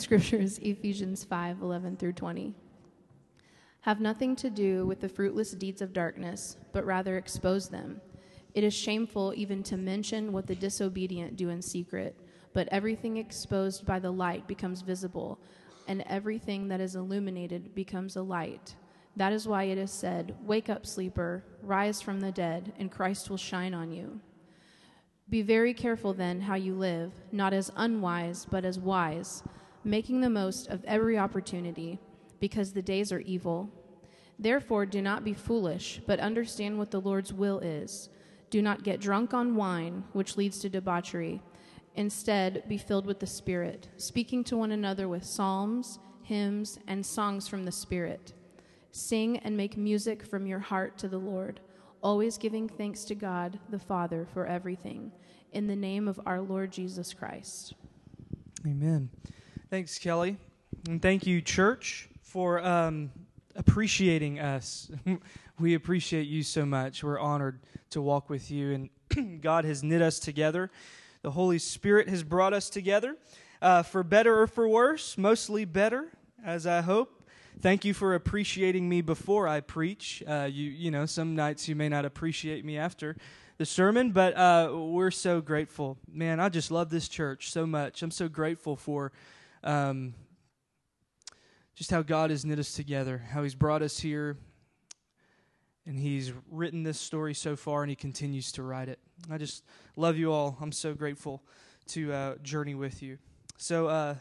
Scripture is Ephesians 5 11 through 20. Have nothing to do with the fruitless deeds of darkness, but rather expose them. It is shameful even to mention what the disobedient do in secret, but everything exposed by the light becomes visible, and everything that is illuminated becomes a light. That is why it is said, Wake up, sleeper, rise from the dead, and Christ will shine on you. Be very careful then how you live, not as unwise, but as wise, making the most of every opportunity, because the days are evil. Therefore, do not be foolish, but understand what the Lord's will is. Do not get drunk on wine, which leads to debauchery. Instead, be filled with the Spirit, speaking to one another with psalms, hymns, and songs from the Spirit. Sing and make music from your heart to the Lord always giving thanks to God the Father for everything, in the name of our Lord Jesus Christ. Amen. Thanks, Kelly. And thank you, church, for um, appreciating us. we appreciate you so much. We're honored to walk with you, and God has knit us together. The Holy Spirit has brought us together uh, for better or for worse, mostly better, as I hope. Thank you for appreciating me before I preach. Uh, you, you know, some nights you may not appreciate me after the sermon, but uh, we're so grateful. Man, I just love this church so much. I'm so grateful for um, just how God has knit us together, how He's brought us here, and He's written this story so far, and He continues to write it. I just love you all. I'm so grateful to uh, journey with you. So, uh,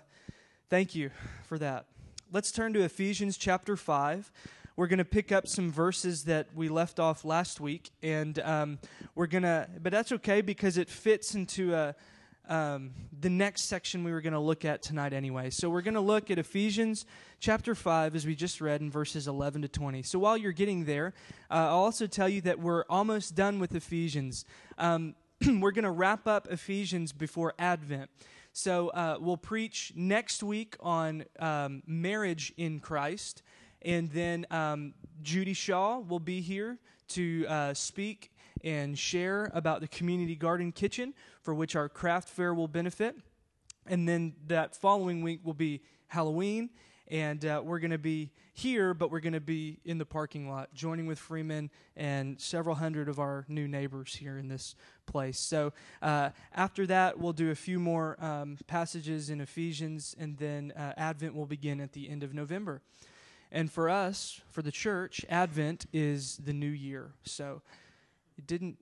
thank you for that let's turn to Ephesians chapter 5. We're going to pick up some verses that we left off last week, and um, we're going to, but that's okay because it fits into a, um, the next section we were going to look at tonight anyway. So we're going to look at Ephesians chapter 5, as we just read in verses 11 to 20. So while you're getting there, uh, I'll also tell you that we're almost done with Ephesians. Um, we're going to wrap up Ephesians before Advent. So uh, we'll preach next week on um, marriage in Christ. And then um, Judy Shaw will be here to uh, speak and share about the community garden kitchen for which our craft fair will benefit. And then that following week will be Halloween and uh, we're going to be here, but we're going to be in the parking lot, joining with Freeman and several hundred of our new neighbors here in this place. So uh, after that, we'll do a few more um, passages in Ephesians, and then uh, Advent will begin at the end of November. And for us, for the church, Advent is the new year. So it didn't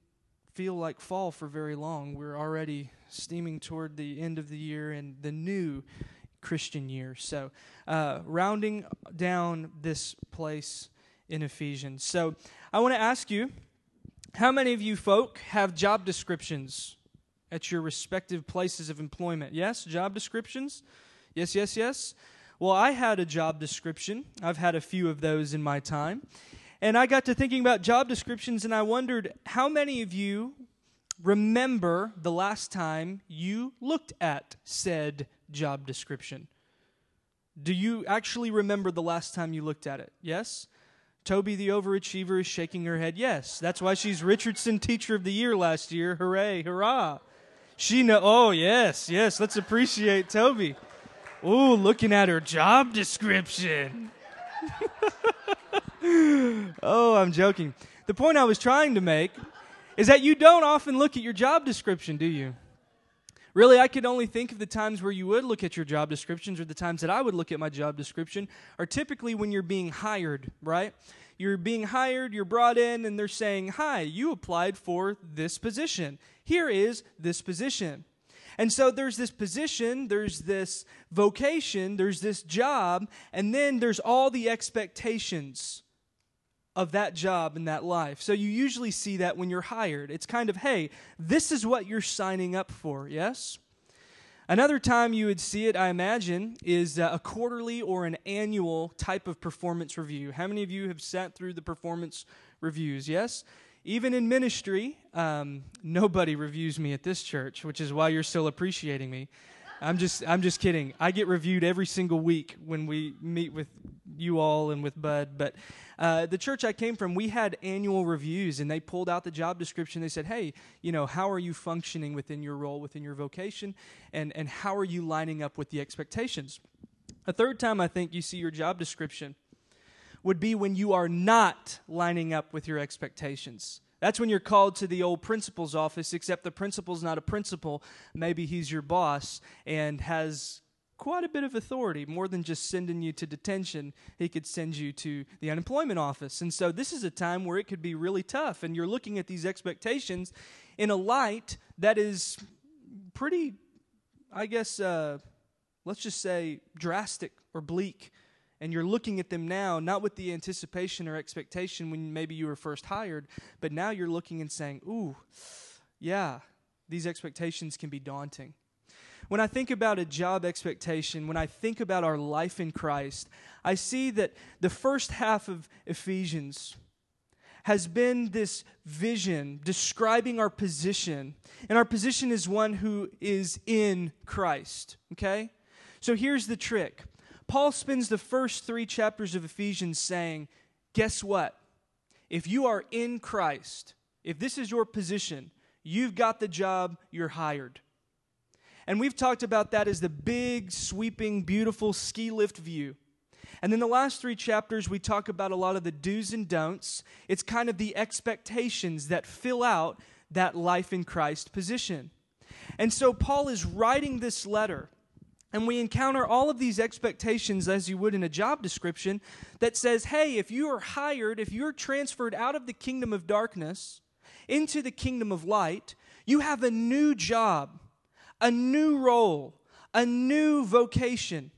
feel like fall for very long. We're already steaming toward the end of the year and the new Christian year. So, uh, rounding down this place in Ephesians. So, I want to ask you how many of you folk have job descriptions at your respective places of employment? Yes, job descriptions? Yes, yes, yes. Well, I had a job description. I've had a few of those in my time. And I got to thinking about job descriptions, and I wondered how many of you remember the last time you looked at said job description. Do you actually remember the last time you looked at it? Yes? Toby the overachiever is shaking her head. Yes. That's why she's Richardson Teacher of the Year last year. Hooray, hurrah. She know oh yes, yes, let's appreciate Toby. Oh, looking at her job description. oh, I'm joking. The point I was trying to make is that you don't often look at your job description, do you? Really, I could only think of the times where you would look at your job descriptions or the times that I would look at my job description are typically when you're being hired, right? You're being hired, you're brought in, and they're saying, Hi, you applied for this position. Here is this position. And so there's this position, there's this vocation, there's this job, and then there's all the expectations of that job and that life. So you usually see that when you're hired. It's kind of, hey, this is what you're signing up for, yes? Another time you would see it, I imagine, is uh, a quarterly or an annual type of performance review. How many of you have sat through the performance reviews? Yes? Even in ministry, um, nobody reviews me at this church, which is why you're still appreciating me. I'm just I'm just kidding. I get reviewed every single week when we meet with you all and with Bud. But uh, the church I came from, we had annual reviews, and they pulled out the job description. They said, "Hey, you know, how are you functioning within your role, within your vocation, and and how are you lining up with the expectations?" A third time I think you see your job description would be when you are not lining up with your expectations. That's when you're called to the old principal's office, except the principal's not a principal. Maybe he's your boss and has quite a bit of authority, more than just sending you to detention. He could send you to the unemployment office. And so this is a time where it could be really tough. And you're looking at these expectations in a light that is pretty, I guess, uh, let's just say drastic or bleak and you're looking at them now not with the anticipation or expectation when maybe you were first hired, but now you're looking and saying, "Ooh, yeah, these expectations can be daunting." When I think about a job expectation, when I think about our life in Christ, I see that the first half of Ephesians has been this vision describing our position. And our position is one who is in Christ. Okay? So here's the trick Paul spends the first three chapters of Ephesians saying, Guess what? If you are in Christ, if this is your position, you've got the job, you're hired. And we've talked about that as the big, sweeping, beautiful ski lift view. And then the last three chapters, we talk about a lot of the do's and don'ts. It's kind of the expectations that fill out that life in Christ position. And so Paul is writing this letter and we encounter all of these expectations as you would in a job description that says, hey, if you are hired, if you're transferred out of the kingdom of darkness into the kingdom of light, you have a new job, a new role, a new vocation.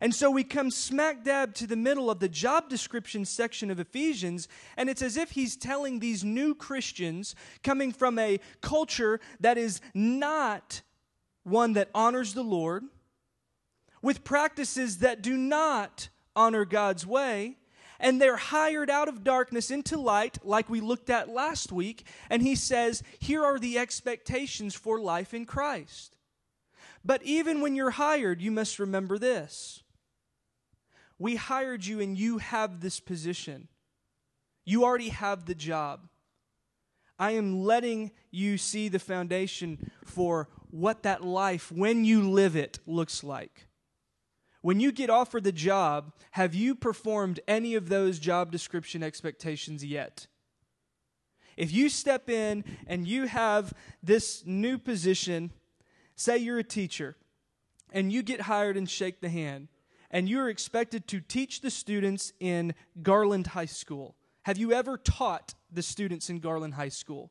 And so we come smack dab to the middle of the job description section of Ephesians, and it's as if he's telling these new Christians coming from a culture that is not one that honors the Lord with practices that do not honor God's way. And they're hired out of darkness into light, like we looked at last week. And he says, Here are the expectations for life in Christ. But even when you're hired, you must remember this. We hired you, and you have this position. You already have the job. I am letting you see the foundation for what that life, when you live it, looks like. When you get offered the job, have you performed any of those job description expectations yet? If you step in and you have this new position, say you're a teacher, and you get hired and shake the hand, and you're expected to teach the students in Garland High School. Have you ever taught the students in Garland High School?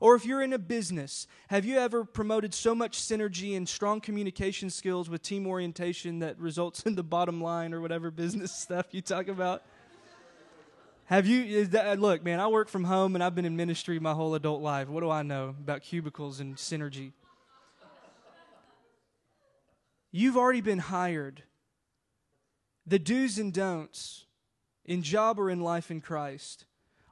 Or if you're in a business, have you ever promoted so much synergy and strong communication skills with team orientation that results in the bottom line or whatever business stuff you talk about? Have you, that, uh, look, man, I work from home and I've been in ministry my whole adult life. What do I know about cubicles and synergy? You've already been hired. The do's and don'ts in job or in life in Christ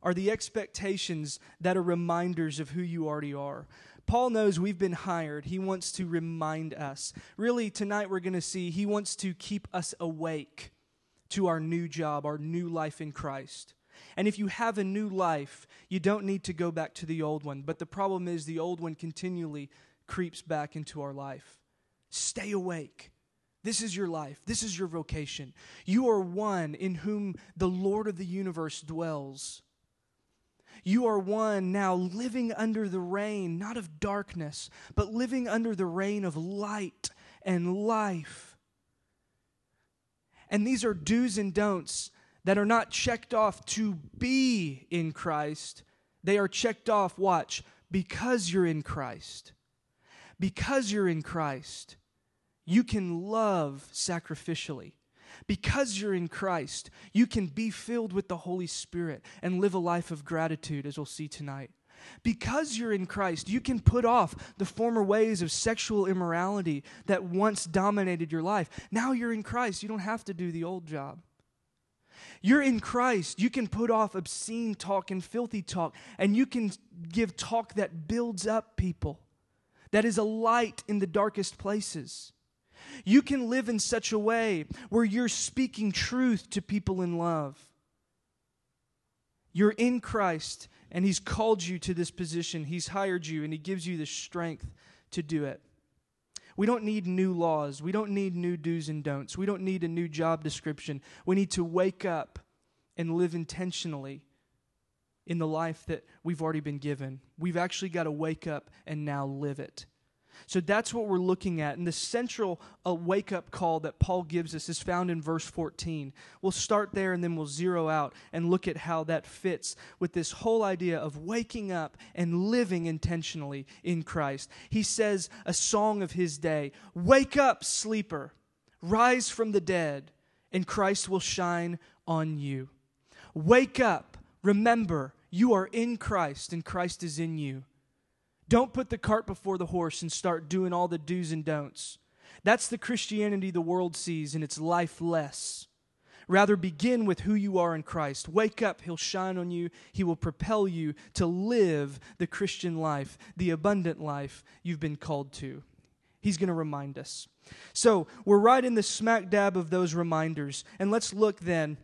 are the expectations that are reminders of who you already are. Paul knows we've been hired. He wants to remind us. Really, tonight we're going to see he wants to keep us awake to our new job, our new life in Christ. And if you have a new life, you don't need to go back to the old one. But the problem is the old one continually creeps back into our life. Stay awake. This is your life. This is your vocation. You are one in whom the Lord of the universe dwells. You are one now living under the reign, not of darkness, but living under the reign of light and life. And these are do's and don'ts that are not checked off to be in Christ. They are checked off, watch, because you're in Christ. Because you're in Christ, you can love sacrificially. Because you're in Christ, you can be filled with the Holy Spirit and live a life of gratitude, as we'll see tonight. Because you're in Christ, you can put off the former ways of sexual immorality that once dominated your life. Now you're in Christ, you don't have to do the old job. You're in Christ. You can put off obscene talk and filthy talk, and you can give talk that builds up people, that is a light in the darkest places. You can live in such a way where you're speaking truth to people in love. You're in Christ, and He's called you to this position. He's hired you, and He gives you the strength to do it. We don't need new laws. We don't need new do's and don'ts. We don't need a new job description. We need to wake up and live intentionally in the life that we've already been given. We've actually got to wake up and now live it. So that's what we're looking at. And the central uh, wake up call that Paul gives us is found in verse 14. We'll start there and then we'll zero out and look at how that fits with this whole idea of waking up and living intentionally in Christ. He says, a song of his day Wake up, sleeper, rise from the dead, and Christ will shine on you. Wake up, remember, you are in Christ, and Christ is in you. Don't put the cart before the horse and start doing all the do's and don'ts. That's the Christianity the world sees, and it's lifeless. Rather, begin with who you are in Christ. Wake up, He'll shine on you. He will propel you to live the Christian life, the abundant life you've been called to. He's going to remind us. So, we're right in the smack dab of those reminders. And let's look then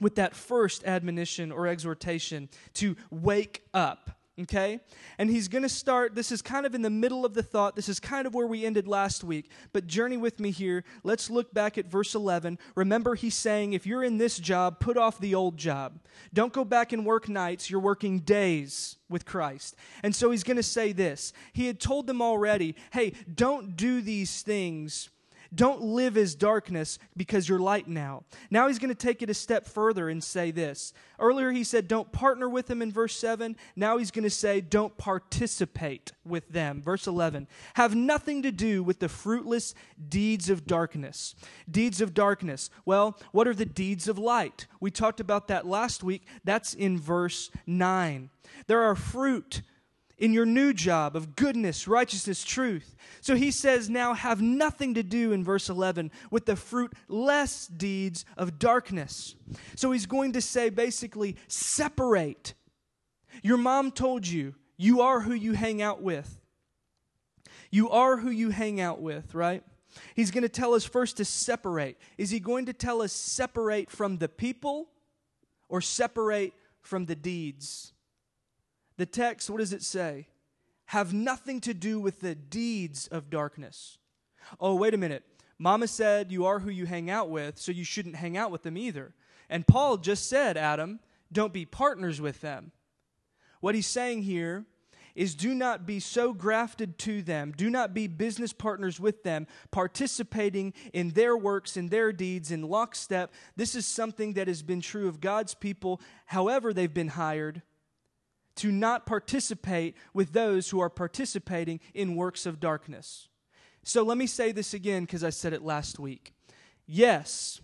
with that first admonition or exhortation to wake up okay? And he's going to start, this is kind of in the middle of the thought. This is kind of where we ended last week. But journey with me here. Let's look back at verse 11. Remember, he's saying, if you're in this job, put off the old job. Don't go back and work nights, you're working days with Christ. And so he's going to say this. He had told them already, hey, don't do these things don't live as darkness because you're light now. Now he's going to take it a step further and say this. Earlier he said, don't partner with them in verse 7. Now he's going to say, don't participate with them. Verse 11. Have nothing to do with the fruitless deeds of darkness. Deeds of darkness. Well, what are the deeds of light? We talked about that last week. That's in verse 9. There are fruit in your new job of goodness, righteousness, truth. So he says, now have nothing to do in verse 11 with the fruitless deeds of darkness. So he's going to say basically, separate. Your mom told you, you are who you hang out with. You are who you hang out with, right? He's going to tell us first to separate. Is he going to tell us separate from the people or separate from the deeds? The text, what does it say? Have nothing to do with the deeds of darkness. Oh, wait a minute. Mama said you are who you hang out with, so you shouldn't hang out with them either. And Paul just said, Adam, don't be partners with them. What he's saying here is do not be so grafted to them, do not be business partners with them, participating in their works and their deeds in lockstep. This is something that has been true of God's people, however, they've been hired to not participate with those who are participating in works of darkness. So let me say this again because I said it last week. Yes,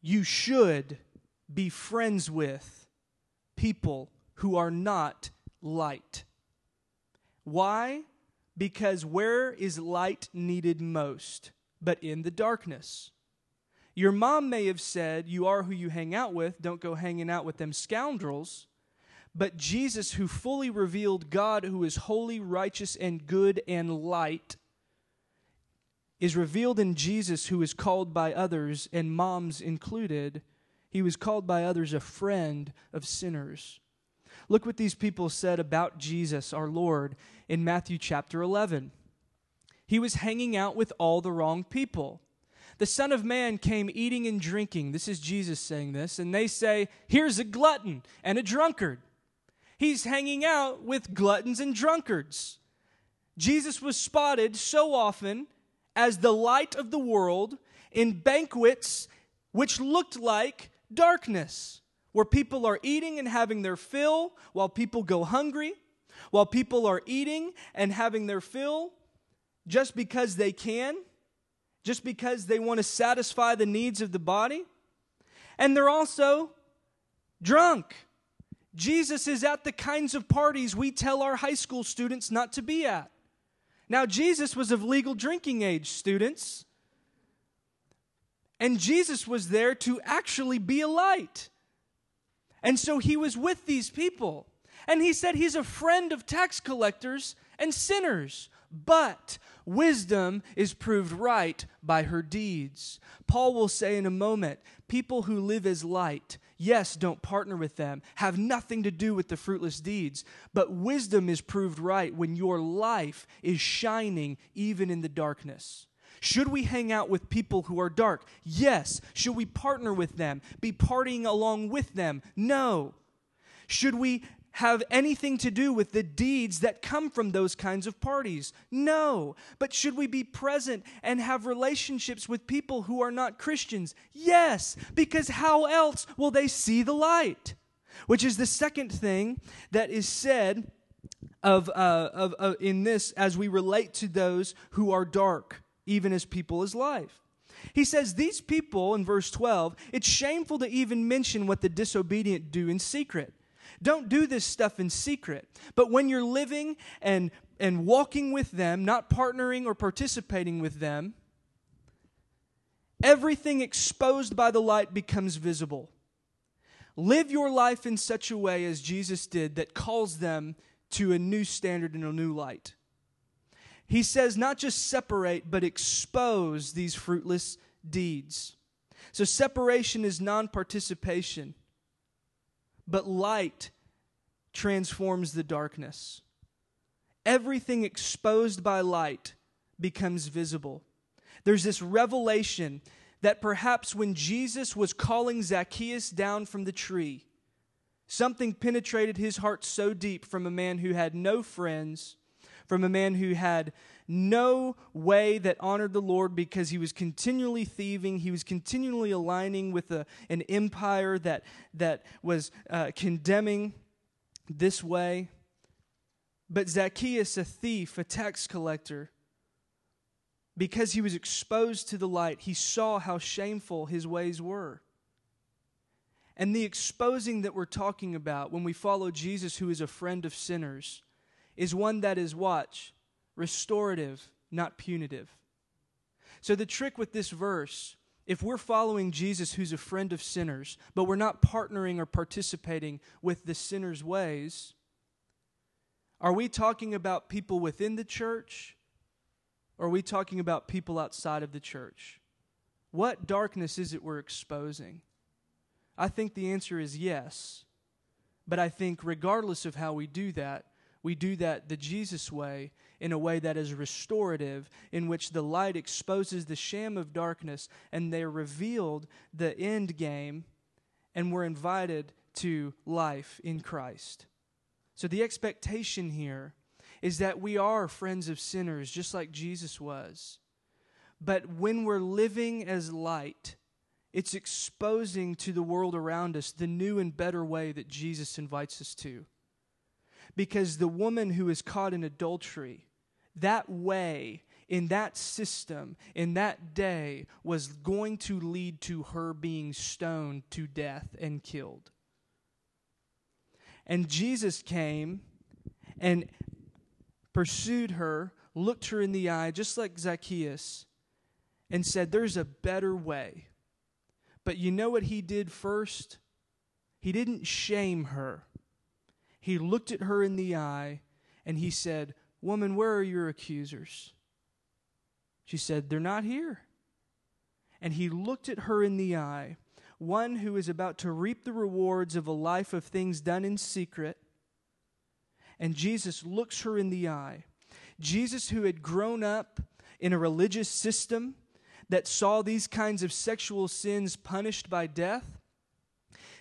you should be friends with people who are not light. Why? Because where is light needed most? But in the darkness. Your mom may have said, You are who you hang out with, don't go hanging out with them scoundrels. But Jesus, who fully revealed God, who is holy, righteous, and good and light, is revealed in Jesus, who is called by others, and moms included. He was called by others a friend of sinners. Look what these people said about Jesus, our Lord, in Matthew chapter 11. He was hanging out with all the wrong people. The Son of Man came eating and drinking. This is Jesus saying this. And they say, Here's a glutton and a drunkard He's hanging out with gluttons and drunkards. Jesus was spotted so often as the light of the world in banquets which looked like darkness, where people are eating and having their fill while people go hungry, while people are eating and having their fill just because they can, just because they want to satisfy the needs of the body. And they're also drunk. Jesus is at the kinds of parties we tell our high school students not to be at. Now, Jesus was of legal drinking age, students. And Jesus was there to actually be a light. And so he was with these people. And he said he's a friend of tax collectors and sinners, but wisdom is proved right by her deeds. Paul will say in a moment people who live as light, yes, don't partner with them, have nothing to do with the fruitless deeds, but wisdom is proved right when your life is shining even in the darkness. Should we hang out with people who are dark? Yes. Should we partner with them? Be partying along with them? No. Should we have anything to do with the deeds that come from those kinds of parties? No. But should we be present and have relationships with people who are not Christians? Yes, because how else will they see the light? Which is the second thing that is said of, uh, of, uh, in this as we relate to those who are dark, even as people as life. He says, These people, in verse 12, it's shameful to even mention what the disobedient do in secret. Don't do this stuff in secret. But when you're living and, and walking with them, not partnering or participating with them, everything exposed by the light becomes visible. Live your life in such a way as Jesus did that calls them to a new standard and a new light. He says not just separate, but expose these fruitless deeds. So separation is non participation but light transforms the darkness. Everything exposed by light becomes visible. There's this revelation that perhaps when Jesus was calling Zacchaeus down from the tree, something penetrated his heart so deep from a man who had no friends, from a man who had no way that honored the Lord because he was continually thieving. He was continually aligning with a, an empire that, that was uh, condemning this way. But Zacchaeus, a thief, a tax collector, because he was exposed to the light, he saw how shameful his ways were. And the exposing that we're talking about when we follow Jesus, who is a friend of sinners, is one that is, watch, restorative, not punitive. So, the trick with this verse, if we're following Jesus, who's a friend of sinners, but we're not partnering or participating with the sinner's ways, are we talking about people within the church or are we talking about people outside of the church? What darkness is it we're exposing? I think the answer is yes. But I think, regardless of how we do that, we do that the Jesus way in a way that is restorative, in which the light exposes the sham of darkness and they're revealed the end game, and we're invited to life in Christ. So the expectation here is that we are friends of sinners, just like Jesus was. But when we're living as light, it's exposing to the world around us the new and better way that Jesus invites us to. Because the woman who is caught in adultery, that way, in that system, in that day, was going to lead to her being stoned to death and killed. And Jesus came and pursued her, looked her in the eye, just like Zacchaeus, and said, There's a better way. But you know what he did first? He didn't shame her. He looked at her in the eye and he said, Woman, where are your accusers? She said, They're not here. And he looked at her in the eye, one who is about to reap the rewards of a life of things done in secret. And Jesus looks her in the eye. Jesus, who had grown up in a religious system that saw these kinds of sexual sins punished by death.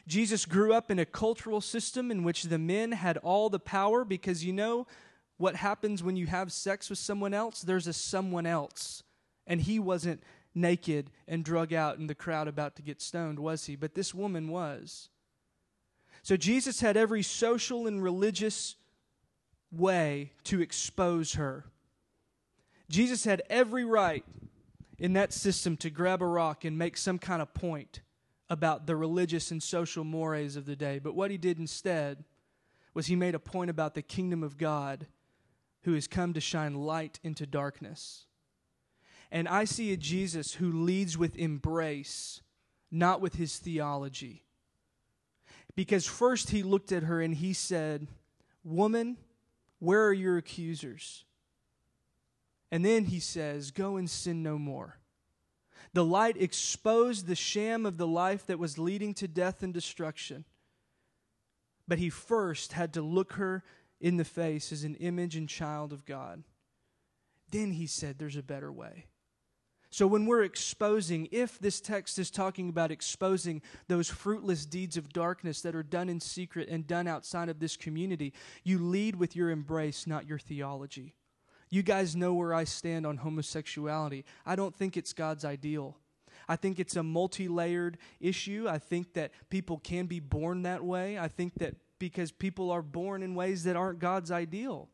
Jesus grew up in a cultural system in which the men had all the power because you know what happens when you have sex with someone else? There's a someone else. And he wasn't naked and drug out in the crowd about to get stoned, was he? But this woman was. So Jesus had every social and religious way to expose her. Jesus had every right in that system to grab a rock and make some kind of point about the religious and social mores of the day. But what he did instead was he made a point about the kingdom of God who has come to shine light into darkness. And I see a Jesus who leads with embrace, not with his theology. Because first he looked at her and he said, Woman, where are your accusers? And then he says, Go and sin no more. The light exposed the sham of the life that was leading to death and destruction. But he first had to look her in the face as an image and child of God. Then he said, There's a better way. So, when we're exposing, if this text is talking about exposing those fruitless deeds of darkness that are done in secret and done outside of this community, you lead with your embrace, not your theology. You guys know where I stand on homosexuality. I don't think it's God's ideal. I think it's a multi layered issue. I think that people can be born that way. I think that because people are born in ways that aren't God's ideal.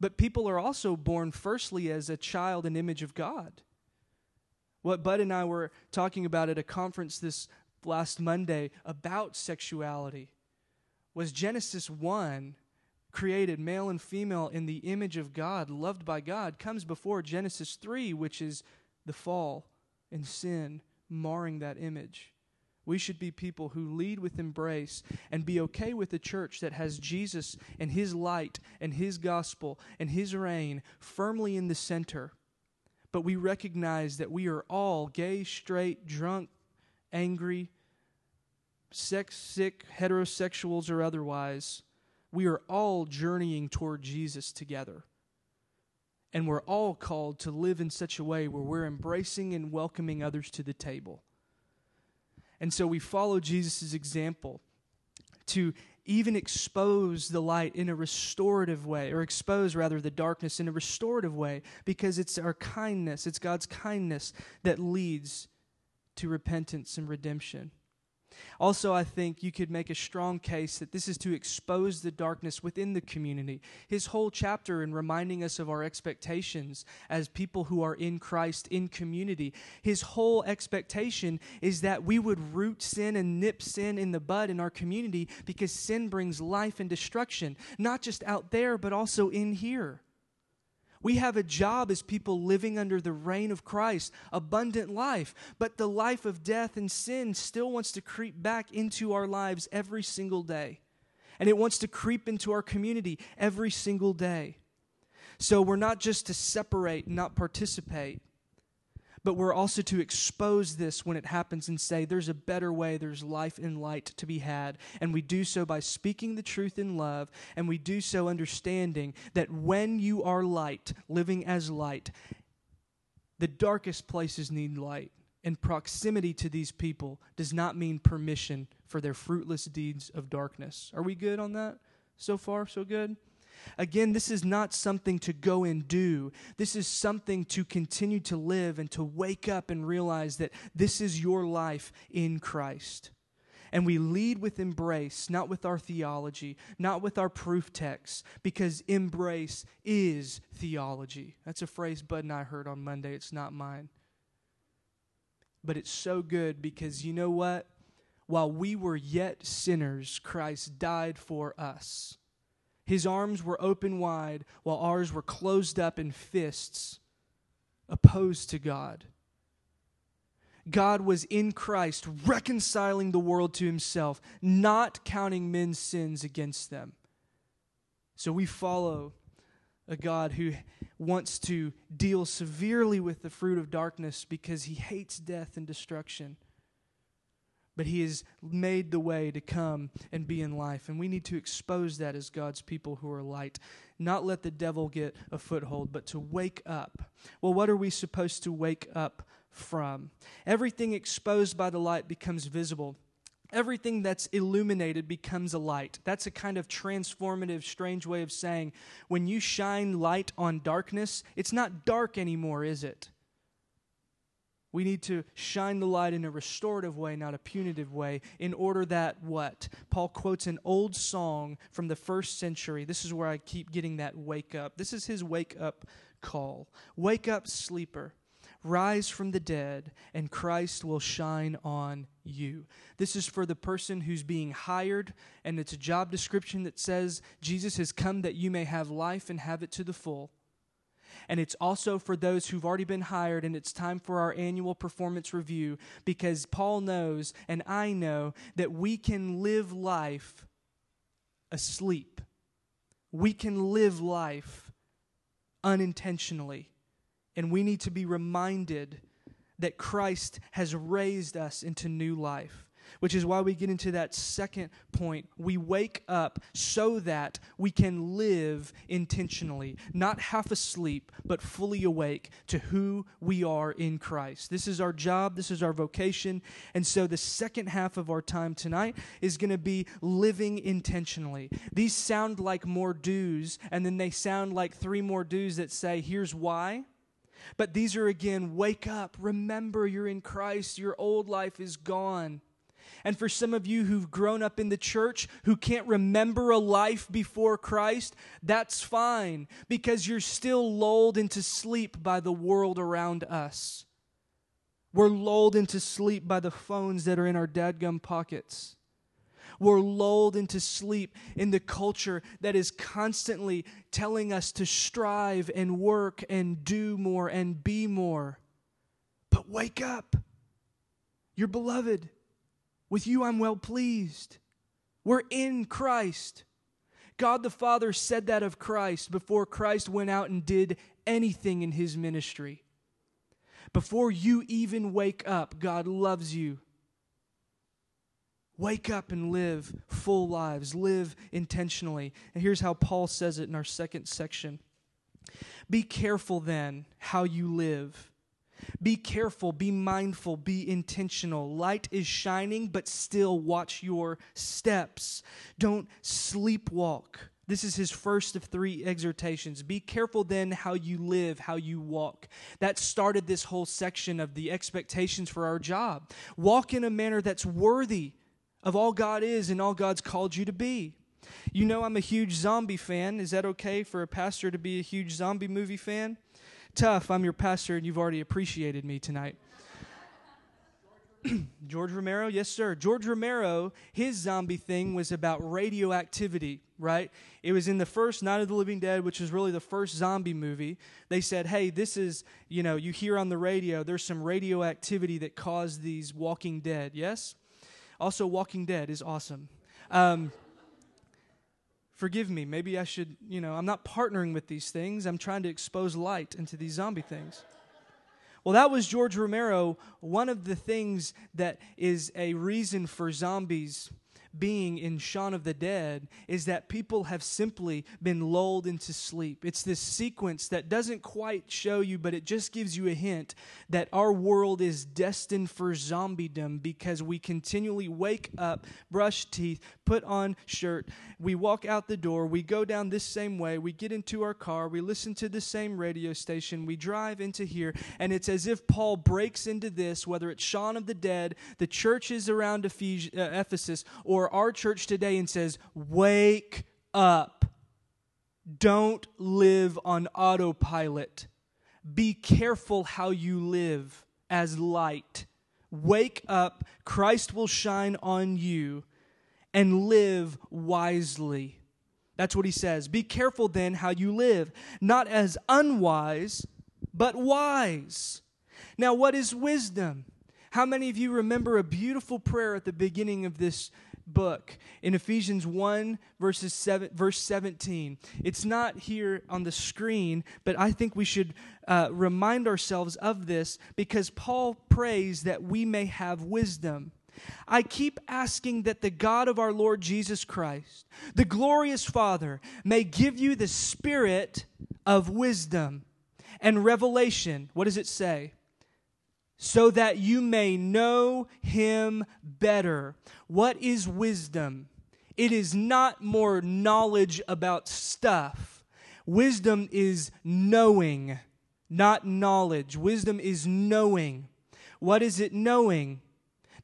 But people are also born, firstly, as a child and image of God. What Bud and I were talking about at a conference this last Monday about sexuality was Genesis 1 created male and female in the image of God, loved by God, comes before Genesis 3, which is the fall and sin marring that image. We should be people who lead with embrace and be okay with a church that has Jesus and His light and His gospel and His reign firmly in the center. But we recognize that we are all gay, straight, drunk, angry, sex sick, heterosexuals, or otherwise we are all journeying toward Jesus together. And we're all called to live in such a way where we're embracing and welcoming others to the table. And so we follow Jesus' example to even expose the light in a restorative way, or expose rather the darkness in a restorative way, because it's our kindness, it's God's kindness that leads to repentance and redemption. Also, I think you could make a strong case that this is to expose the darkness within the community. His whole chapter in reminding us of our expectations as people who are in Christ in community, his whole expectation is that we would root sin and nip sin in the bud in our community because sin brings life and destruction, not just out there, but also in here. We have a job as people living under the reign of Christ, abundant life. But the life of death and sin still wants to creep back into our lives every single day. And it wants to creep into our community every single day. So we're not just to separate and not participate, but we're also to expose this when it happens and say, there's a better way, there's life and light to be had. And we do so by speaking the truth in love, and we do so understanding that when you are light, living as light, the darkest places need light. And proximity to these people does not mean permission for their fruitless deeds of darkness. Are we good on that? So far, so good? Again, this is not something to go and do. This is something to continue to live and to wake up and realize that this is your life in Christ. And we lead with embrace, not with our theology, not with our proof texts, because embrace is theology. That's a phrase Bud and I heard on Monday. It's not mine. But it's so good because you know what? While we were yet sinners, Christ died for us. His arms were open wide, while ours were closed up in fists, opposed to God. God was in Christ, reconciling the world to himself, not counting men's sins against them. So we follow a God who wants to deal severely with the fruit of darkness because he hates death and destruction but he has made the way to come and be in life. And we need to expose that as God's people who are light. Not let the devil get a foothold, but to wake up. Well, what are we supposed to wake up from? Everything exposed by the light becomes visible. Everything that's illuminated becomes a light. That's a kind of transformative, strange way of saying when you shine light on darkness, it's not dark anymore, is it? We need to shine the light in a restorative way, not a punitive way, in order that what? Paul quotes an old song from the first century. This is where I keep getting that wake up. This is his wake up call. Wake up, sleeper. Rise from the dead, and Christ will shine on you. This is for the person who's being hired, and it's a job description that says, Jesus has come that you may have life and have it to the full and it's also for those who've already been hired, and it's time for our annual performance review because Paul knows, and I know, that we can live life asleep. We can live life unintentionally. And we need to be reminded that Christ has raised us into new life which is why we get into that second point. We wake up so that we can live intentionally, not half asleep, but fully awake to who we are in Christ. This is our job, this is our vocation. And so the second half of our time tonight is going to be living intentionally. These sound like more do's, and then they sound like three more do's that say, here's why. But these are again, wake up, remember you're in Christ, your old life is gone. And for some of you who've grown up in the church who can't remember a life before Christ, that's fine because you're still lulled into sleep by the world around us. We're lulled into sleep by the phones that are in our dadgum pockets. We're lulled into sleep in the culture that is constantly telling us to strive and work and do more and be more. But wake up. You're beloved. With you I'm well pleased. We're in Christ. God the Father said that of Christ before Christ went out and did anything in his ministry. Before you even wake up, God loves you. Wake up and live full lives, live intentionally. And here's how Paul says it in our second section Be careful then how you live be careful, be mindful, be intentional. Light is shining, but still watch your steps. Don't sleepwalk. This is his first of three exhortations. Be careful then how you live, how you walk. That started this whole section of the expectations for our job. Walk in a manner that's worthy of all God is and all God's called you to be. You know, I'm a huge zombie fan. Is that okay for a pastor to be a huge zombie movie fan? Tough. I'm your pastor, and you've already appreciated me tonight. George Romero, yes, sir. George Romero, his zombie thing was about radioactivity, right? It was in the first Night of the Living Dead, which was really the first zombie movie. They said, hey, this is, you know, you hear on the radio, there's some radioactivity that caused these Walking Dead, yes? Also, Walking Dead is awesome. Um, forgive me. Maybe I should, you know, I'm not partnering with these things. I'm trying to expose light into these zombie things. Well, that was George Romero. One of the things that is a reason for zombies being in Shaun of the Dead is that people have simply been lulled into sleep. It's this sequence that doesn't quite show you, but it just gives you a hint that our world is destined for zombiedom because we continually wake up, brush teeth, put on shirt, we walk out the door, we go down this same way, we get into our car, we listen to the same radio station, we drive into here, and it's as if Paul breaks into this, whether it's Shaun of the Dead, the churches around uh, Ephesus, or our church today, and says, Wake up. Don't live on autopilot. Be careful how you live as light. Wake up. Christ will shine on you and live wisely. That's what he says. Be careful then how you live, not as unwise, but wise. Now, what is wisdom? How many of you remember a beautiful prayer at the beginning of this book in Ephesians 1 verses 7 verse 17. It's not here on the screen, but I think we should uh, remind ourselves of this because Paul prays that we may have wisdom. I keep asking that the God of our Lord Jesus Christ, the glorious Father, may give you the spirit of wisdom and revelation. What does it say? So that you may know him better. What is wisdom? It is not more knowledge about stuff. Wisdom is knowing, not knowledge. Wisdom is knowing. What is it knowing?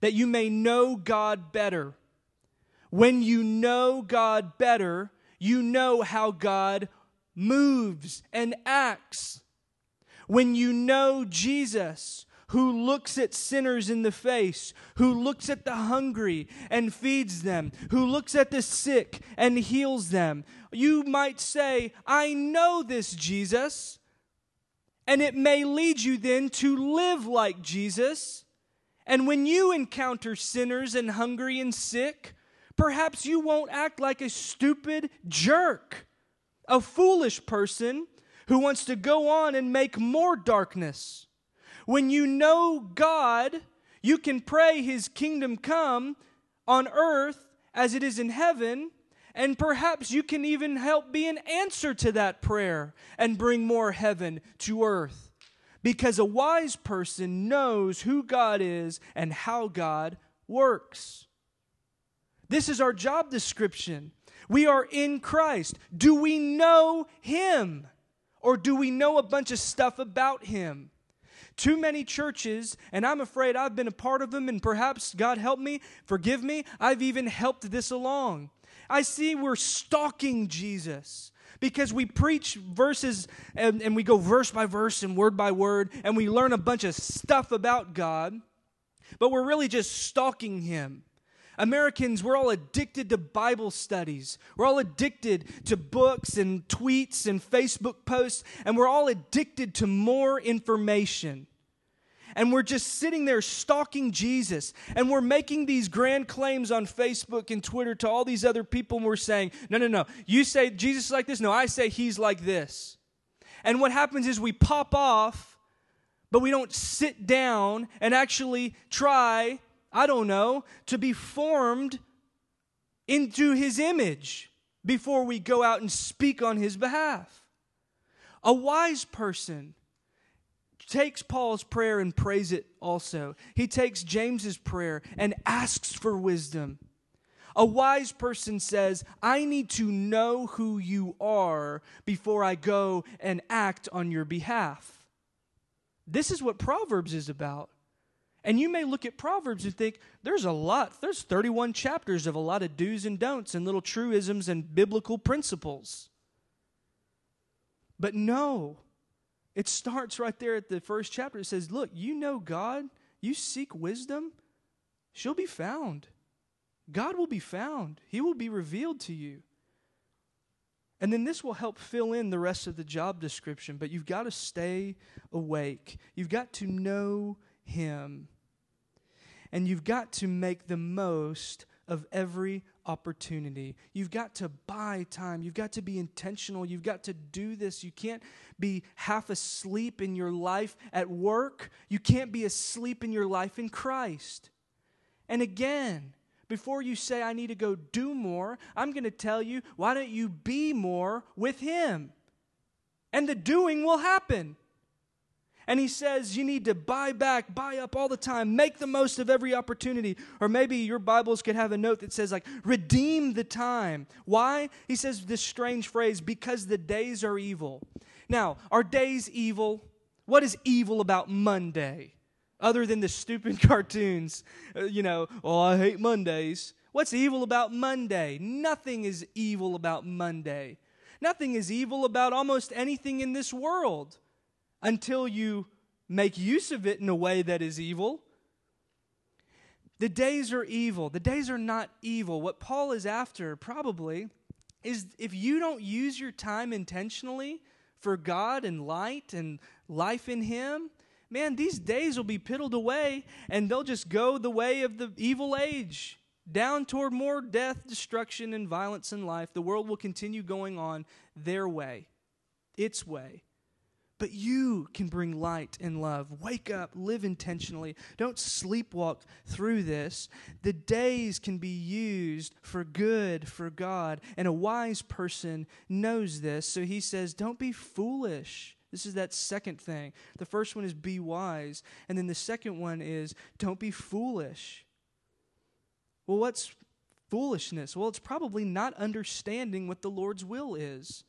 that you may know God better. When you know God better, you know how God moves and acts. When you know Jesus, who looks at sinners in the face, who looks at the hungry and feeds them, who looks at the sick and heals them, you might say, I know this Jesus. And it may lead you then to live like Jesus and when you encounter sinners and hungry and sick, perhaps you won't act like a stupid jerk, a foolish person who wants to go on and make more darkness. When you know God, you can pray His kingdom come on earth as it is in heaven, and perhaps you can even help be an answer to that prayer and bring more heaven to earth. Because a wise person knows who God is and how God works. This is our job description. We are in Christ. Do we know Him? Or do we know a bunch of stuff about Him? Too many churches, and I'm afraid I've been a part of them, and perhaps God help me, forgive me, I've even helped this along. I see we're stalking Jesus because we preach verses and, and we go verse by verse and word by word, and we learn a bunch of stuff about God, but we're really just stalking Him. Americans, we're all addicted to Bible studies. We're all addicted to books and tweets and Facebook posts, and we're all addicted to more information. And we're just sitting there stalking Jesus, and we're making these grand claims on Facebook and Twitter to all these other people, and we're saying, No, no, no, you say Jesus is like this. No, I say he's like this. And what happens is we pop off, but we don't sit down and actually try I don't know, to be formed into his image before we go out and speak on his behalf. A wise person takes Paul's prayer and prays it also. He takes James's prayer and asks for wisdom. A wise person says, I need to know who you are before I go and act on your behalf. This is what Proverbs is about. And you may look at Proverbs and think, there's a lot, there's 31 chapters of a lot of do's and don'ts and little truisms and biblical principles. But no, it starts right there at the first chapter. It says, Look, you know God, you seek wisdom, she'll be found. God will be found, He will be revealed to you. And then this will help fill in the rest of the job description, but you've got to stay awake. You've got to know Him and you've got to make the most of every opportunity. You've got to buy time. You've got to be intentional. You've got to do this. You can't be half asleep in your life at work. You can't be asleep in your life in Christ. And again, before you say, I need to go do more, I'm going to tell you, why don't you be more with Him? And the doing will happen. And he says you need to buy back, buy up all the time, make the most of every opportunity. Or maybe your Bibles could have a note that says, like, redeem the time. Why? He says this strange phrase, because the days are evil. Now, are days evil? What is evil about Monday? Other than the stupid cartoons, uh, you know, oh, I hate Mondays. What's evil about Monday? Nothing is evil about Monday. Nothing is evil about almost anything in this world until you make use of it in a way that is evil. The days are evil. The days are not evil. What Paul is after, probably, is if you don't use your time intentionally for God and light and life in Him, man, these days will be piddled away and they'll just go the way of the evil age, down toward more death, destruction, and violence in life. The world will continue going on their way, its way. But you can bring light and love. Wake up, live intentionally. Don't sleepwalk through this. The days can be used for good for God, and a wise person knows this. So he says, Don't be foolish. This is that second thing. The first one is be wise, and then the second one is don't be foolish. Well, what's foolishness? Well, it's probably not understanding what the Lord's will is.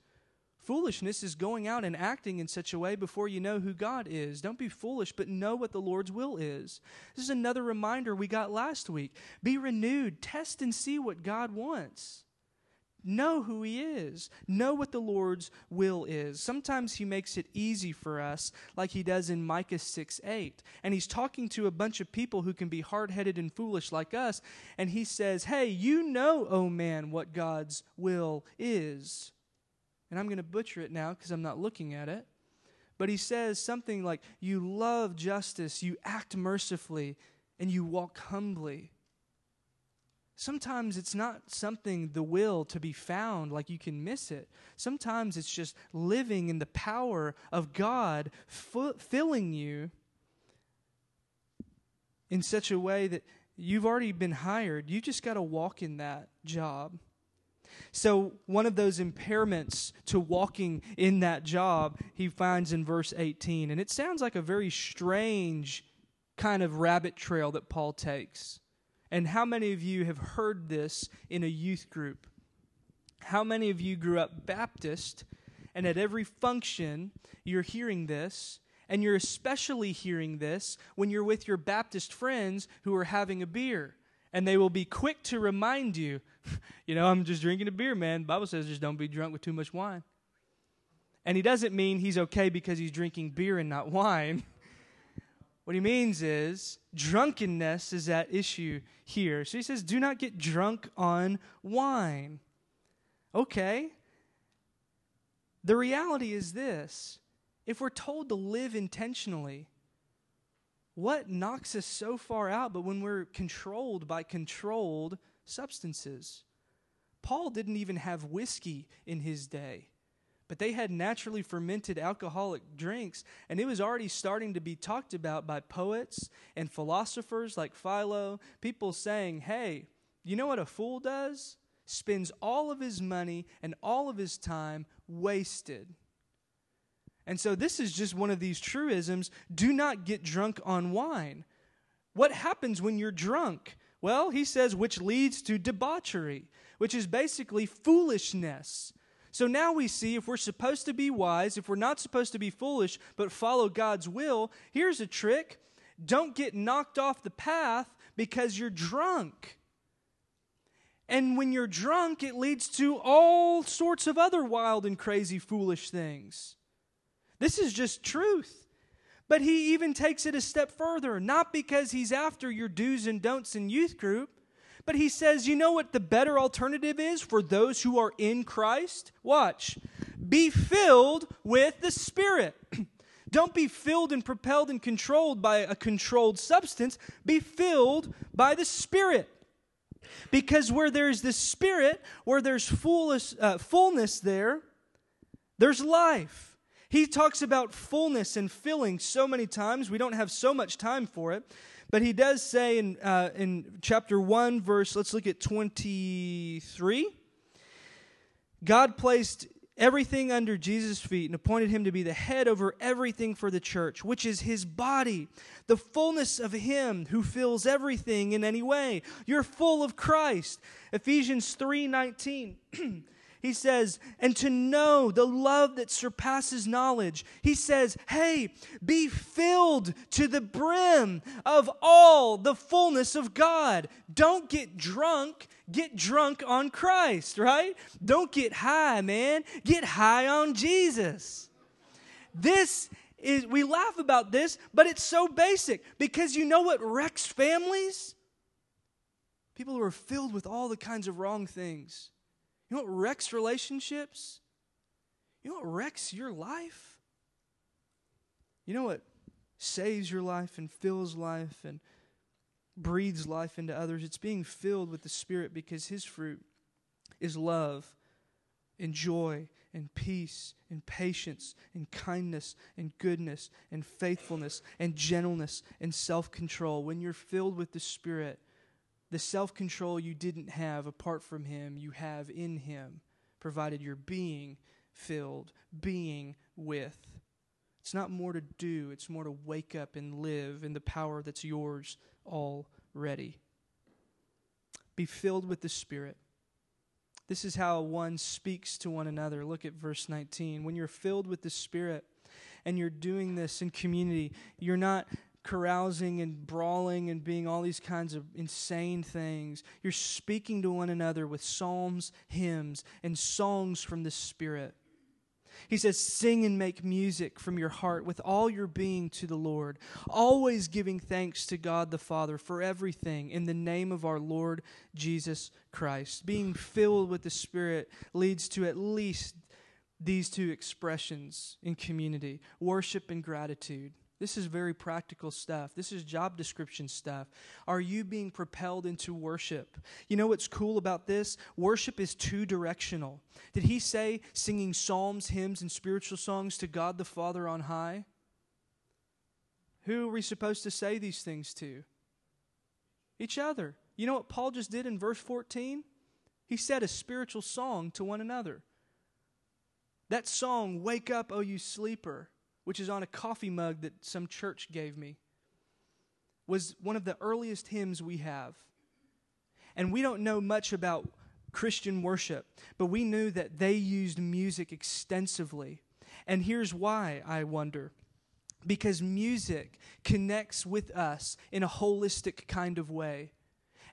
Foolishness is going out and acting in such a way before you know who God is. Don't be foolish, but know what the Lord's will is. This is another reminder we got last week. Be renewed, test and see what God wants. Know who He is. Know what the Lord's will is. Sometimes He makes it easy for us, like He does in Micah 6 8. And He's talking to a bunch of people who can be hard headed and foolish like us. And He says, Hey, you know, oh man, what God's will is and I'm going to butcher it now because I'm not looking at it. But he says something like, You love justice, you act mercifully, and you walk humbly. Sometimes it's not something, the will to be found, like you can miss it. Sometimes it's just living in the power of God f- filling you in such a way that you've already been hired. You just got to walk in that job. So, one of those impairments to walking in that job, he finds in verse 18. And it sounds like a very strange kind of rabbit trail that Paul takes. And how many of you have heard this in a youth group? How many of you grew up Baptist and at every function you're hearing this? And you're especially hearing this when you're with your Baptist friends who are having a beer. And they will be quick to remind you, you know, I'm just drinking a beer, man. The Bible says just don't be drunk with too much wine. And he doesn't mean he's okay because he's drinking beer and not wine. What he means is drunkenness is at issue here. So he says, do not get drunk on wine. Okay. The reality is this if we're told to live intentionally, what knocks us so far out but when we're controlled by controlled substances? Paul didn't even have whiskey in his day but they had naturally fermented alcoholic drinks, and it was already starting to be talked about by poets and philosophers like Philo, people saying, hey, you know what a fool does? Spends all of his money and all of his time wasted. And so, this is just one of these truisms do not get drunk on wine. What happens when you're drunk? Well, he says, which leads to debauchery, which is basically foolishness. So now we see if we're supposed to be wise, if we're not supposed to be foolish, but follow God's will, here's a trick don't get knocked off the path because you're drunk. And when you're drunk, it leads to all sorts of other wild and crazy, foolish things. This is just truth. But he even takes it a step further, not because he's after your do's and don'ts in youth group, but he says, you know what the better alternative is for those who are in Christ? Watch. Be filled with the Spirit. Don't be filled and propelled and controlled by a controlled substance. Be filled by the Spirit. Because where there's the Spirit, where there's fullness, uh, fullness there, there's life. He talks about fullness and filling so many times. We don't have so much time for it. But he does say in, uh, in chapter 1, verse, let's look at 23. God placed everything under Jesus' feet and appointed him to be the head over everything for the church, which is his body, the fullness of him who fills everything in any way. You're full of Christ. Ephesians 3 19. He says, and to know the love that surpasses knowledge. He says, hey, be filled to the brim of all the fullness of God. Don't get drunk, get drunk on Christ, right? Don't get high, man. Get high on Jesus. This is, we laugh about this, but it's so basic because you know what wrecks families? People who are filled with all the kinds of wrong things you know what wrecks relationships? You know what wrecks your life? You know what saves your life and fills life and breathes life into others? It's being filled with the Spirit because His fruit is love and joy and peace and patience and kindness and goodness and faithfulness and gentleness and self control. When you're filled with the Spirit, the self control you didn't have apart from Him, you have in Him, provided you're being filled, being with. It's not more to do, it's more to wake up and live in the power that's yours already. Be filled with the Spirit. This is how one speaks to one another. Look at verse 19. When you're filled with the Spirit and you're doing this in community, you're not carousing and brawling and being all these kinds of insane things. You're speaking to one another with psalms, hymns, and songs from the Spirit. He says, Sing and make music from your heart with all your being to the Lord, always giving thanks to God the Father for everything in the name of our Lord Jesus Christ. Being filled with the Spirit leads to at least these two expressions in community worship and gratitude This is very practical stuff. This is job description stuff. Are you being propelled into worship? You know what's cool about this? Worship is two directional. Did he say singing psalms, hymns, and spiritual songs to God the Father on high? Who are we supposed to say these things to? Each other. You know what Paul just did in verse 14? He said a spiritual song to one another. That song, Wake Up, O You Sleeper, which is on a coffee mug that some church gave me, was one of the earliest hymns we have. And we don't know much about Christian worship, but we knew that they used music extensively. And here's why, I wonder. Because music connects with us in a holistic kind of way.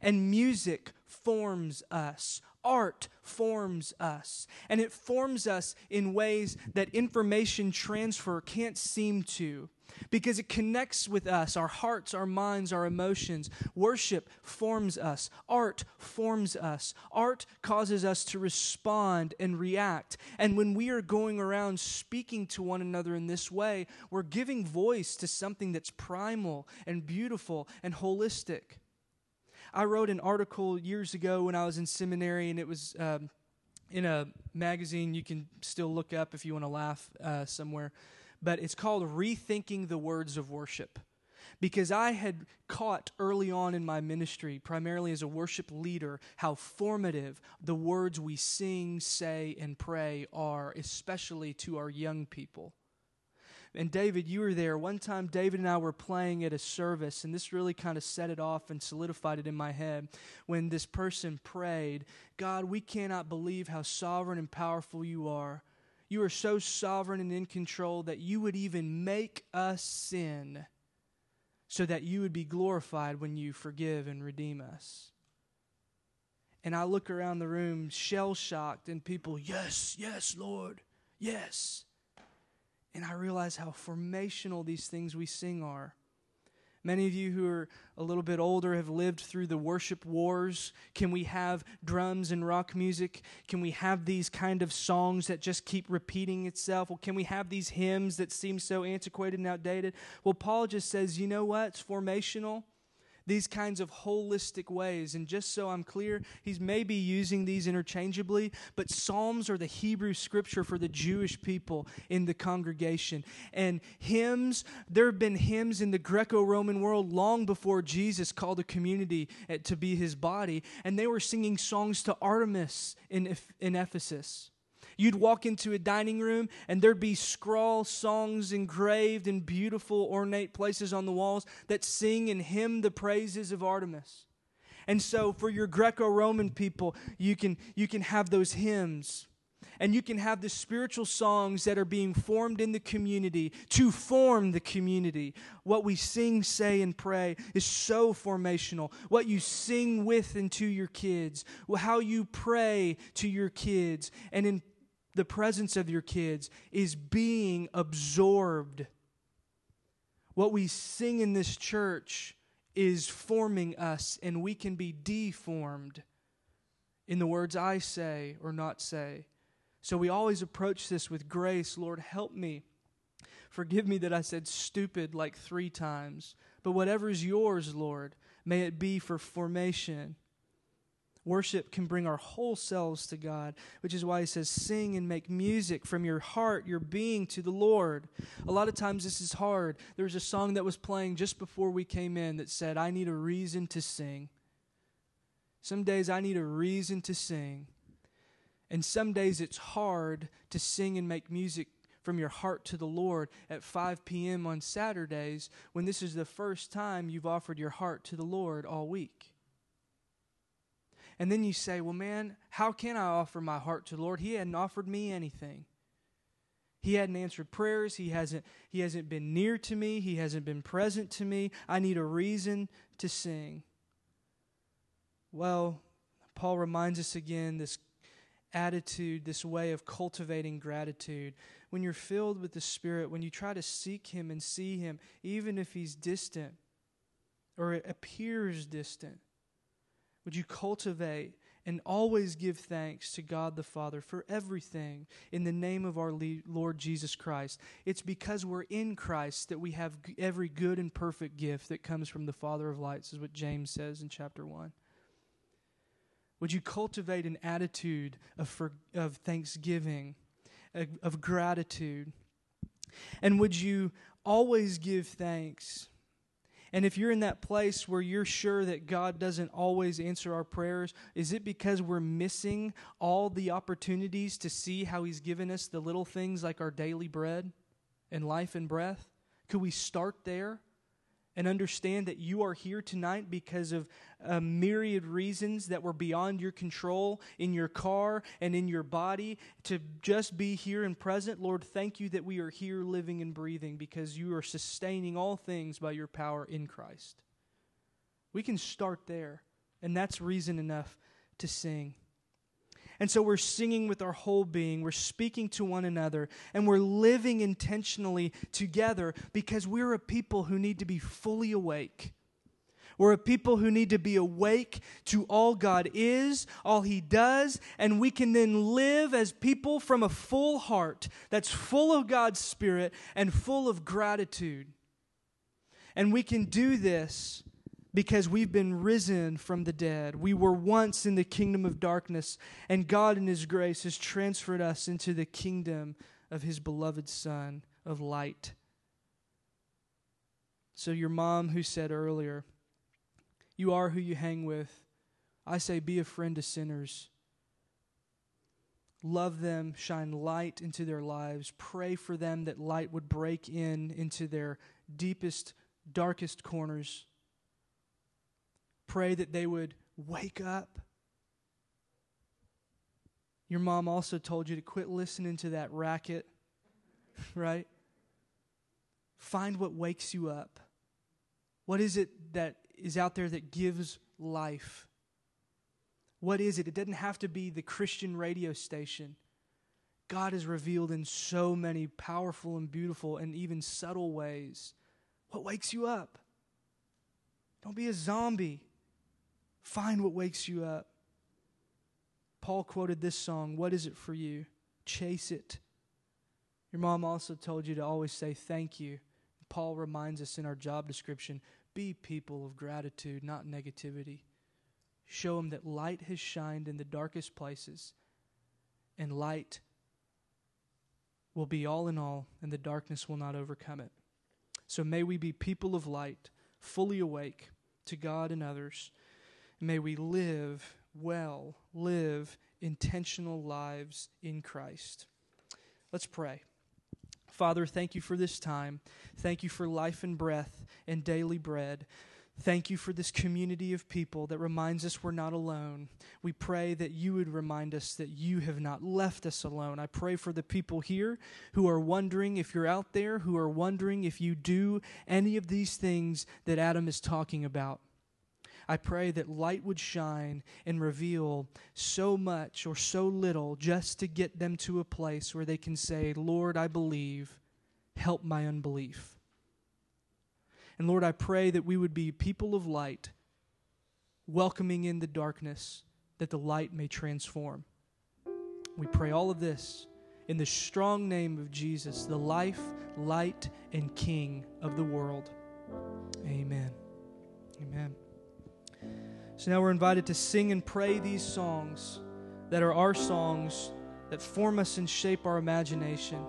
And music forms us. Art forms us. And it forms us in ways that information transfer can't seem to. Because it connects with us, our hearts, our minds, our emotions. Worship forms us. Art forms us. Art causes us to respond and react. And when we are going around speaking to one another in this way, we're giving voice to something that's primal and beautiful and holistic. I wrote an article years ago when I was in seminary, and it was um, in a magazine you can still look up if you want to laugh uh, somewhere. But it's called Rethinking the Words of Worship. Because I had caught early on in my ministry, primarily as a worship leader, how formative the words we sing, say, and pray are, especially to our young people. And David, you were there. One time, David and I were playing at a service, and this really kind of set it off and solidified it in my head when this person prayed, God, we cannot believe how sovereign and powerful you are. You are so sovereign and in control that you would even make us sin so that you would be glorified when you forgive and redeem us. And I look around the room shell shocked, and people, yes, yes, Lord, yes. And I realize how formational these things we sing are. Many of you who are a little bit older have lived through the worship wars. Can we have drums and rock music? Can we have these kind of songs that just keep repeating itself? Well, can we have these hymns that seem so antiquated and outdated? Well, Paul just says, you know what? It's formational these kinds of holistic ways. And just so I'm clear, he's maybe using these interchangeably, but Psalms are the Hebrew scripture for the Jewish people in the congregation. And hymns, there have been hymns in the Greco Roman world long before Jesus called a community to be his body, and they were singing songs to Artemis in, in Ephesus. You'd walk into a dining room and there'd be scroll songs engraved in beautiful, ornate places on the walls that sing and hymn the praises of Artemis. And so for your Greco-Roman people, you can, you can have those hymns. And you can have the spiritual songs that are being formed in the community to form the community. What we sing, say, and pray is so formational. What you sing with and to your kids, how you pray to your kids, and in the presence of your kids is being absorbed. What we sing in this church is forming us, and we can be deformed in the words I say or not say. So we always approach this with grace. Lord, help me. Forgive me that I said stupid like three times. But whatever is yours, Lord, may it be for formation Worship can bring our whole selves to God, which is why he says, Sing and make music from your heart, your being to the Lord. A lot of times this is hard. There was a song that was playing just before we came in that said, I need a reason to sing. Some days I need a reason to sing. And some days it's hard to sing and make music from your heart to the Lord at 5 p.m. on Saturdays when this is the first time you've offered your heart to the Lord all week. And then you say, well, man, how can I offer my heart to the Lord? He hadn't offered me anything. He hadn't answered prayers. He hasn't, he hasn't been near to me. He hasn't been present to me. I need a reason to sing. Well, Paul reminds us again this attitude, this way of cultivating gratitude. When you're filled with the Spirit, when you try to seek Him and see Him, even if He's distant or it appears distant, would you cultivate and always give thanks to God the Father for everything in the name of our Lord Jesus Christ. It's because we're in Christ that we have every good and perfect gift that comes from the Father of lights, is what James says in chapter 1. Would you cultivate an attitude of, for, of thanksgiving, of, of gratitude? And would you always give thanks? And if you're in that place where you're sure that God doesn't always answer our prayers, is it because we're missing all the opportunities to see how He's given us the little things like our daily bread and life and breath? Could we start there? And understand that you are here tonight because of a myriad reasons that were beyond your control in your car and in your body to just be here and present. Lord, thank you that we are here living and breathing because you are sustaining all things by your power in Christ. We can start there, and that's reason enough to sing. And so we're singing with our whole being, we're speaking to one another, and we're living intentionally together because we're a people who need to be fully awake. We're a people who need to be awake to all God is, all He does, and we can then live as people from a full heart that's full of God's Spirit and full of gratitude. And we can do this because we've been risen from the dead. We were once in the kingdom of darkness, and God, in His grace, has transferred us into the kingdom of His beloved Son of light. So, your mom, who said earlier, You are who you hang with, I say, be a friend to sinners. Love them, shine light into their lives, pray for them that light would break in into their deepest, darkest corners Pray that they would wake up. Your mom also told you to quit listening to that racket, right? Find what wakes you up. What is it that is out there that gives life? What is it? It doesn't have to be the Christian radio station. God is revealed in so many powerful and beautiful and even subtle ways. What wakes you up? Don't be a zombie. Find what wakes you up. Paul quoted this song What is it for you? Chase it. Your mom also told you to always say thank you. Paul reminds us in our job description be people of gratitude, not negativity. Show them that light has shined in the darkest places, and light will be all in all, and the darkness will not overcome it. So may we be people of light, fully awake to God and others. May we live well, live intentional lives in Christ. Let's pray. Father, thank you for this time. Thank you for life and breath and daily bread. Thank you for this community of people that reminds us we're not alone. We pray that you would remind us that you have not left us alone. I pray for the people here who are wondering if you're out there, who are wondering if you do any of these things that Adam is talking about. I pray that light would shine and reveal so much or so little just to get them to a place where they can say, Lord, I believe, help my unbelief. And Lord, I pray that we would be people of light, welcoming in the darkness, that the light may transform. We pray all of this in the strong name of Jesus, the life, light, and King of the world. Amen. Amen. So now we're invited to sing and pray these songs that are our songs that form us and shape our imagination.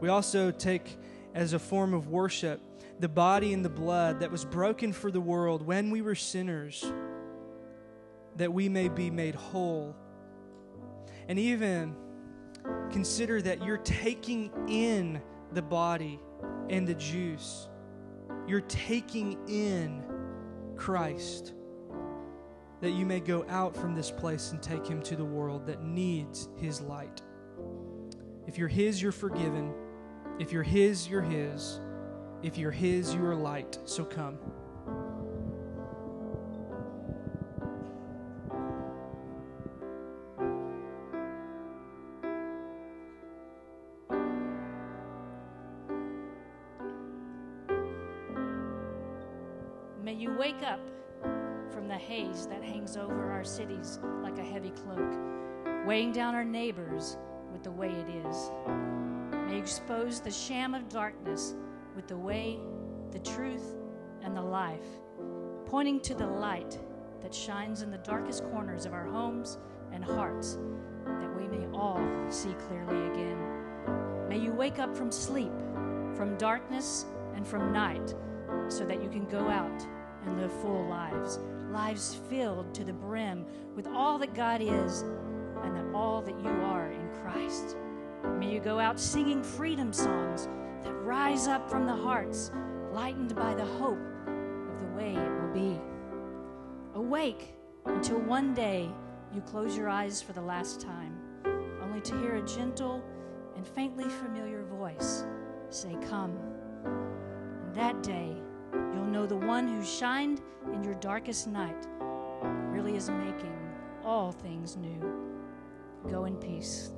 We also take as a form of worship the body and the blood that was broken for the world when we were sinners, that we may be made whole. And even consider that you're taking in the body and the juice, you're taking in Christ that you may go out from this place and take him to the world that needs his light. If you're his, you're forgiven. If you're his, you're his. If you're his, you are light. So come. May you wake up haze that hangs over our cities like a heavy cloak, weighing down our neighbors with the way it is. May expose the sham of darkness with the way, the truth, and the life, pointing to the light that shines in the darkest corners of our homes and hearts, that we may all see clearly again. May you wake up from sleep, from darkness, and from night, so that you can go out and live full lives, lives filled to the brim with all that God is and that all that you are in Christ. May you go out singing freedom songs that rise up from the hearts, lightened by the hope of the way it will be. Awake until one day you close your eyes for the last time, only to hear a gentle and faintly familiar voice say, Come. And that day, you'll know the one who shined in your darkest night really is making all things new. Go in peace.